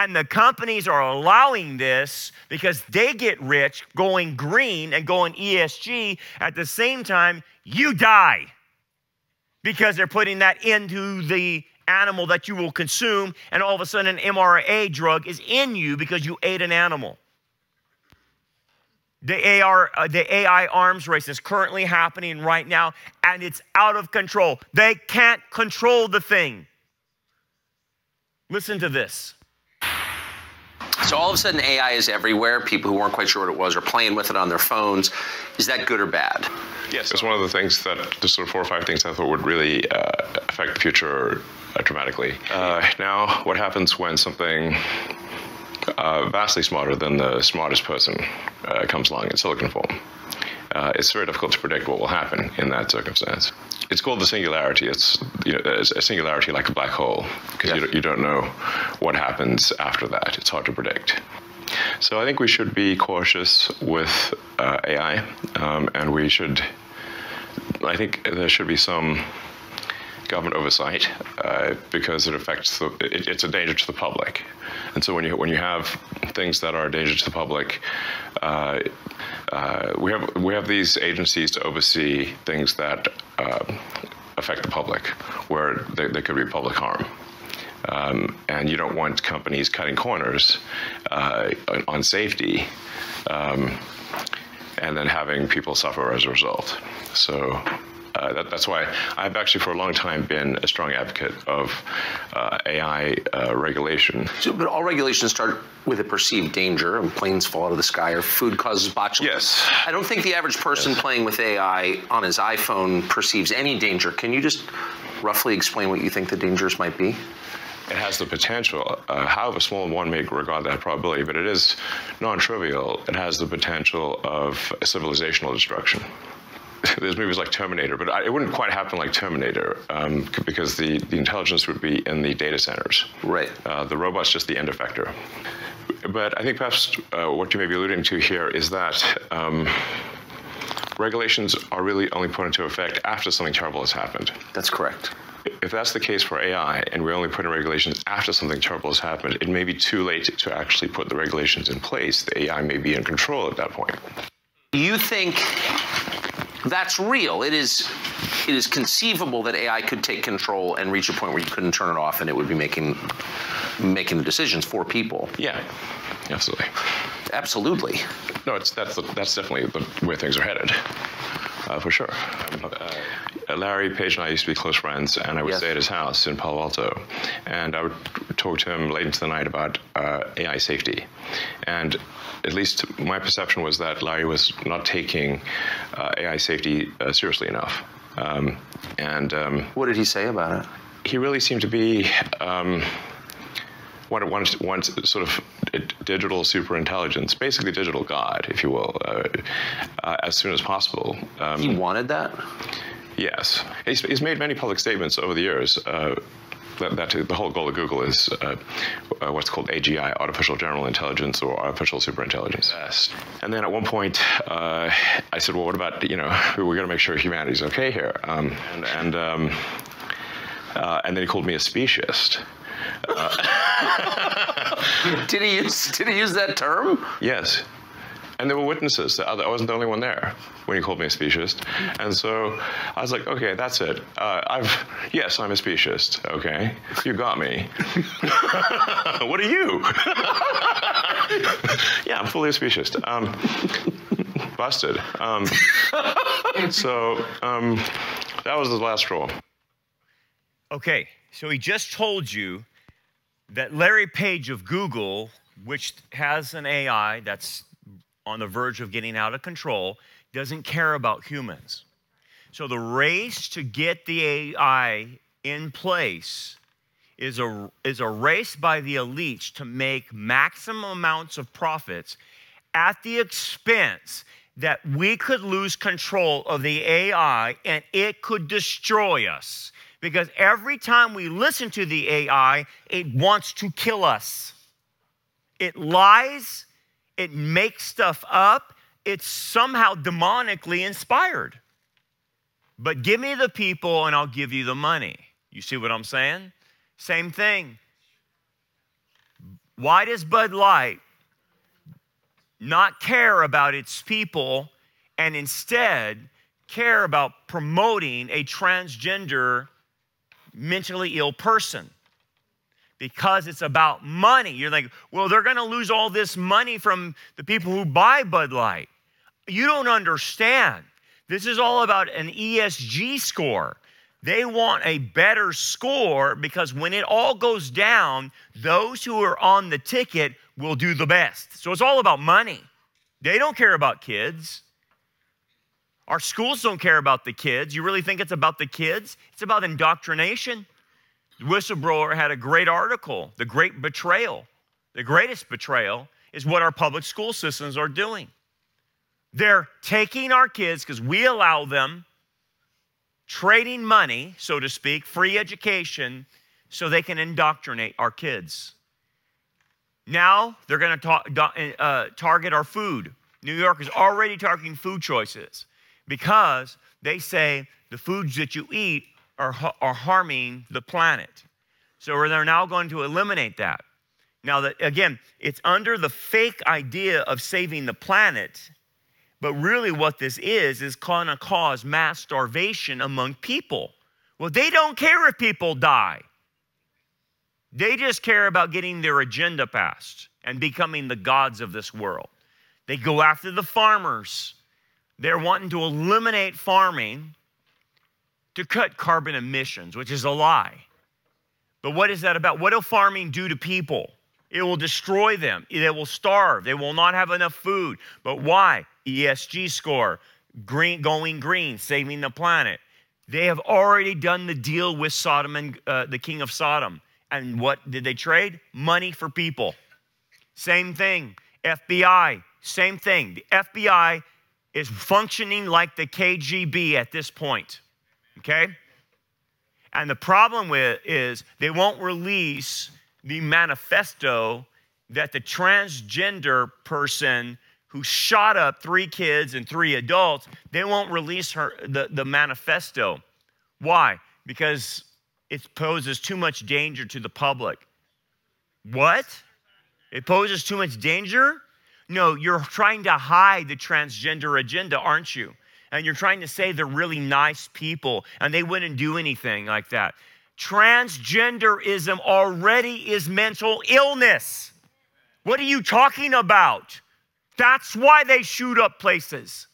And the companies are allowing this because they get rich going green and going ESG. At the same time, you die because they're putting that into the animal that you will consume, and all of a sudden, an mRNA drug is in you because you ate an animal. The, AR, uh, the AI arms race is currently happening right now, and it's out of control. They can't control the thing. Listen to this. So all of a sudden, AI is everywhere. People who weren't quite sure what it was are playing with it on their phones. Is that good or bad? Yes, it's one of the things that the sort of four or five things I thought would really uh, affect the future dramatically. Uh, now, what happens when something uh, vastly smarter than the smartest person uh, comes along in silicon form? Uh, it's very difficult to predict what will happen in that circumstance. It's called the singularity. It's you know a singularity like a black hole because yes. you, you don't know what happens after that. It's hard to predict. So I think we should be cautious with uh, AI, um, and we should. I think there should be some government oversight uh, because it affects the. It, it's a danger to the public, and so when you when you have things that are a danger to the public. Uh, uh, we have we have these agencies to oversee things that uh, affect the public, where there, there could be public harm. Um, and you don't want companies cutting corners uh, on safety um, and then having people suffer as a result. So uh, that, that's why I've actually, for a long time, been a strong advocate of uh, AI uh, regulation. So, but all regulations start with a perceived danger, and planes fall out of the sky, or food causes botulism. Yes. I don't think the average person yes. playing with AI on his iPhone perceives any danger. Can you just roughly explain what you think the dangers might be? it has the potential, uh, however small one may regard that probability, but it is non trivial. It has the potential of civilizational destruction. there's movies like Terminator, but it wouldn't quite happen like Terminator um, because the, the intelligence would be in the data centers. Right. Uh, the robot's just the end effector. But I think perhaps uh, what you may be alluding to here is that um, regulations are really only put into effect after something terrible has happened. That's correct. If that's the case for AI, and we only put in regulations after something terrible has happened, it may be too late to actually put the regulations in place. The AI may be in control at that point. You think that's real. It is it is conceivable that AI could take control and reach a point where you couldn't turn it off and it would be making making the decisions for people. Yeah. Absolutely. Absolutely. No, it's that's that's definitely the way things are headed. Uh, for sure. Um, uh, Larry Page and I used to be close friends, and I would yes. stay at his house in Palo Alto, and I would talk to him late into the night about uh, AI safety. And at least my perception was that Larry was not taking uh, AI safety uh, seriously enough. Um, and um, what did he say about it? He really seemed to be. Um, one, one, one sort of digital super intelligence, basically digital God, if you will, uh, uh, as soon as possible. Um, he wanted that? Yes. He's, he's, made many public statements over the years uh, that, that, the whole goal of Google is uh, uh, what's called AGI, artificial general intelligence or artificial superintelligence. Yes. And then at one point, uh, I said, well, what about you know we're going to make sure humanity's okay here, um, and and, um, uh, and then he called me a speciesist. Uh, did he use Did he use that term? Yes. And there were witnesses. I wasn't the only one there when he called me a speciesist. And so I was like, okay, that's it. Uh, I've yes, I'm a speciesist. Okay, you got me. what are you? yeah, I'm fully a speciesist. Um, busted. Um, so um, that was the last straw. Okay, so he just told you that Larry Page of Google, which has an AI that's on the verge of getting out of control, doesn't care about humans. So the race to get the AI in place is a, is a race by the elites to make maximum amounts of profits at the expense that we could lose control of the AI and it could destroy us. Because every time we listen to the AI, it wants to kill us. It lies it makes stuff up, it's somehow demonically inspired. But give me the people and I'll give you the money. You see what I'm saying? Same thing. Why does Bud Light not care about its people and instead care about promoting a transgender mentally ill person? Because it's about money. You're like, well, they're going to lose all this money from the people who buy Bud Light. You don't understand. This is all about an ESG score. They want a better score because when it all goes down, those who are on the ticket will do the best. So it's all about money. They don't care about kids. Our schools don't care about the kids. You really think it's about the kids? It's about indoctrination. Whistleblower had a great article, The Great Betrayal. The greatest betrayal is what our public school systems are doing. They're taking our kids because we allow them trading money, so to speak, free education, so they can indoctrinate our kids. Now they're going to uh, target our food. New York is already targeting food choices because they say the foods that you eat are, are harming the planet. So they're now going to eliminate that. Now, that, again, it's under the fake idea of saving the planet, but really what this is, is going to cause mass starvation among people. Well, they don't care if people die. They just care about getting their agenda passed and becoming the gods of this world. They go after the farmers. They're wanting to eliminate farming to cut carbon emissions, which is a lie. But what is that about? What will farming do to people? It will destroy them. They will starve. They will not have enough food. But why? ESG score, green, going green, saving the planet. They have already done the deal with Sodom and uh, the king of Sodom. And what did they trade? Money for people. Same thing. FBI, same thing. The FBI is functioning like the KGB at this point. Okay? And the problem with is they won't release the manifesto that the transgender person who shot up three kids and three adults, they won't release her the, the manifesto. Why? Because it poses too much danger to the public. What? It poses too much danger? No, you're trying to hide the transgender agenda, aren't you? And you're trying to say they're really nice people and they wouldn't do anything like that. Transgenderism already is mental illness. What are you talking about? That's why they shoot up places.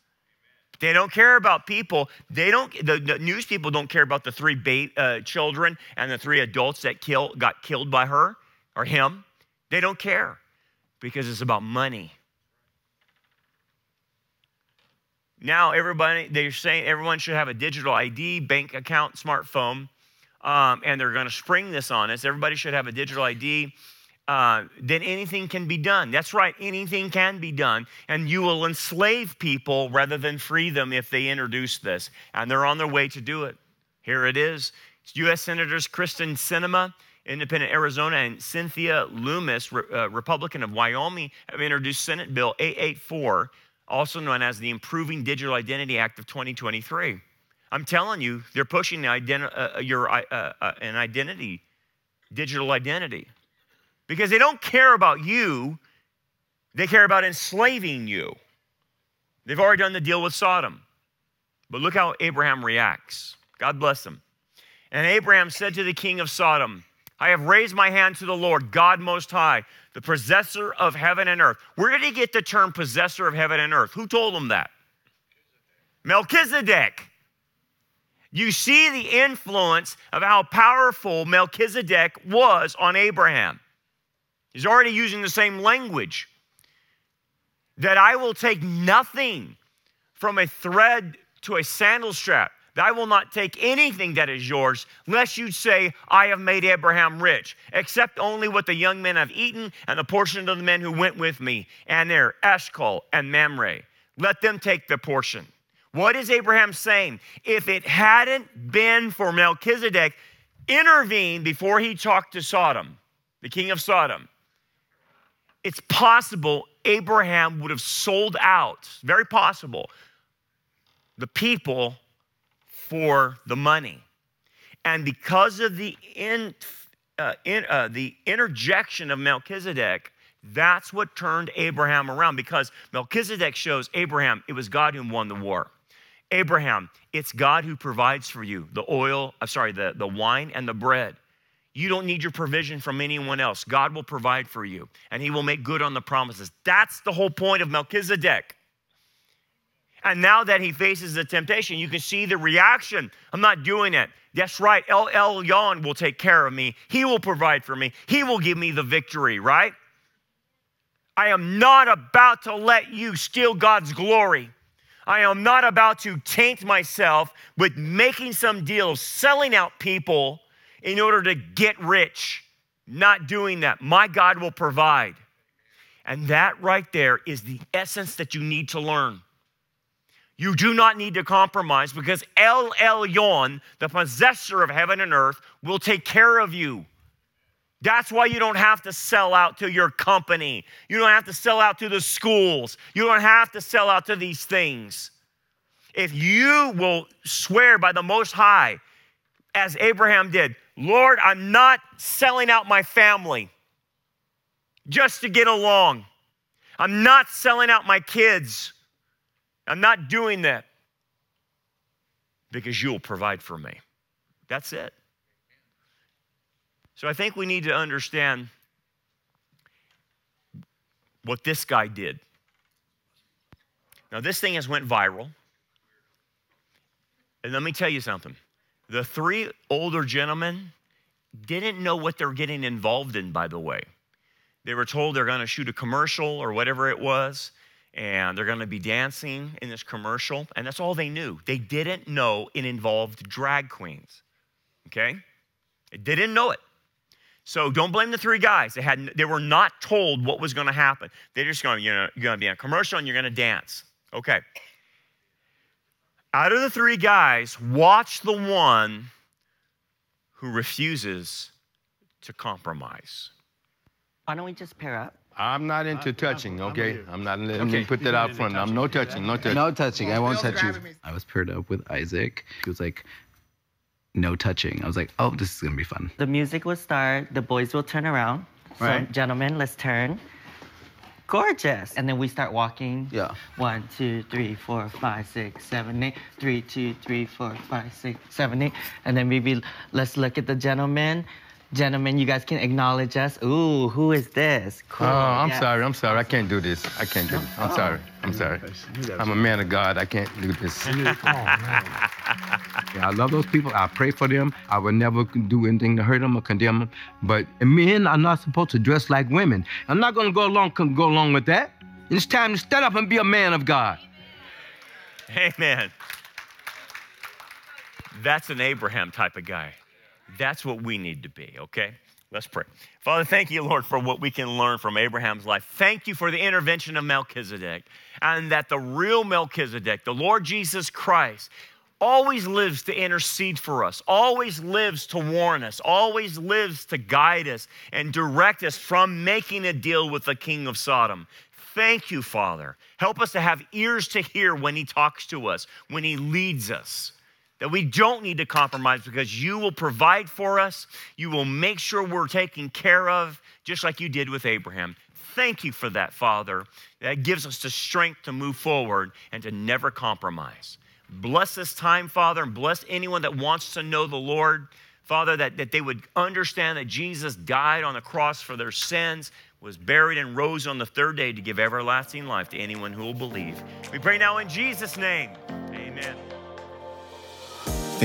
They don't care about people. They don't. The, the news people don't care about the three ba- uh, children and the three adults that kill, got killed by her or him. They don't care because it's about money. Now everybody, they're saying everyone should have a digital ID, bank account, smartphone, um, and they're going to spring this on us. Everybody should have a digital ID uh, then anything can be done. That's right, anything can be done. And you will enslave people rather than free them if they introduce this. And they're on their way to do it. Here it is U.S. Senators Kyrsten Sinema, Independent Arizona, and Cynthia Lummis, uh, Republican of Wyoming, have introduced Senate Bill 884, also known as the Improving Digital Identity Act of 2023. I'm telling you, they're pushing the identi- uh, your, uh, uh, an identity, digital identity because they don't care about you, they care about enslaving you. They've already done the deal with Sodom. But look how Abraham reacts. God bless him. And Abraham said to the king of Sodom, I have raised my hand to the Lord, God Most High, the possessor of heaven and earth. Where did he get the term possessor of heaven and earth? Who told him that? Melchizedek. You see the influence of how powerful Melchizedek was on Abraham. He's already using the same language. That I will take nothing from a thread to a sandal strap. I will not take anything that is yours, lest you say, I have made Abraham rich, except only what the young men have eaten and the portion of the men who went with me, and there, Eshcol and Mamre. Let them take the portion. What is Abraham saying? If it hadn't been for Melchizedek intervene before he talked to Sodom, the king of Sodom, it's possible Abraham would have sold out, very possible, the people for the money. And because of the, in, uh, in, uh, the interjection of Melchizedek, that's what turned Abraham around because Melchizedek shows Abraham it was God who won the war. Abraham, it's God who provides for you the oil, I'm uh, sorry, the, the wine and the bread. You don't need your provision from anyone else. God will provide for you and he will make good on the promises. That's the whole point of Melchizedek. And now that he faces the temptation, you can see the reaction. I'm not doing it. That's right. El Elyon will take care of me. He will provide for me. He will give me the victory, right? I am not about to let you steal God's glory. I am not about to taint myself with making some deals, selling out people in order to get rich. Not doing that. My God will provide. And that right there is the essence that you need to learn. You do not need to compromise because El Elyon, the possessor of heaven and earth, will take care of you. That's why you don't have to sell out to your company. You don't have to sell out to the schools. You don't have to sell out to these things. If you will swear by the Most High, as Abraham did, Lord, I'm not selling out my family just to get along. I'm not selling out my kids. I'm not doing that because you'll provide for me. That's it. So I think we need to understand what this guy did. Now this thing has went viral. And let me tell you something. The three older gentlemen didn't know what they're getting involved in by the way. They were told they're going to shoot a commercial or whatever it was and they're going to be dancing in this commercial and that's all they knew. They didn't know it involved drag queens. Okay? They didn't know it. So don't blame the three guys. They had they were not told what was going to happen. They're just going, you know, you're going to be in a commercial and you're going to dance. Okay. Out of the three guys, watch the one who refuses to compromise. Why don't we just pair up? I'm not into touching, okay? I'm not, let me put that out front. I'm no touching, no touching. No touching. I won't touch you. I was paired up with Isaac. He was like, no touching. I was like, oh, this is gonna be fun. The music will start, the boys will turn around. So, Right. gentlemen, let's turn. Gorgeous. And then we start walking. Yeah. One, two, three, four, five, six, seven, eight. Three, two, three, four, five, six, seven, eight. And then maybe let's look at the gentleman. Gentlemen, you guys can acknowledge us. Ooh, who is this? Oh, I'm yeah. sorry, I'm sorry. I can't do this. I can't do this. I'm oh. sorry. I'm sorry. I'm a man of God. I can't do this. Yeah, I love those people. I pray for them. I would never do anything to hurt them or condemn them. But men are not supposed to dress like women. I'm not gonna go along go along with that. It's time to stand up and be a man of God. Amen. That's an Abraham type of guy. That's what we need to be, okay? Let's pray. Father, thank you, Lord, for what we can learn from Abraham's life. Thank you for the intervention of Melchizedek and that the real Melchizedek, the Lord Jesus Christ, always lives to intercede for us, always lives to warn us, always lives to guide us and direct us from making a deal with the king of Sodom. Thank you, Father. Help us to have ears to hear when he talks to us, when he leads us that we don't need to compromise because you will provide for us. You will make sure we're taken care of, just like you did with Abraham. Thank you for that, Father. That gives us the strength to move forward and to never compromise. Bless this time, Father, and bless anyone that wants to know the Lord. Father, that, that they would understand that Jesus died on the cross for their sins, was buried, and rose on the third day to give everlasting life to anyone who will believe. We pray now in Jesus' name. Amen.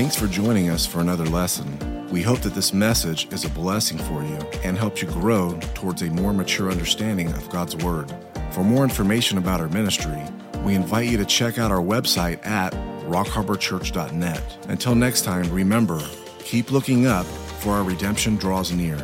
Thanks for joining us for another lesson. We hope that this message is a blessing for you and helps you grow towards a more mature understanding of God's Word. For more information about our ministry, we invite you to check out our website at rockharborchurch.net. Until next time, remember, keep looking up, for our redemption draws near.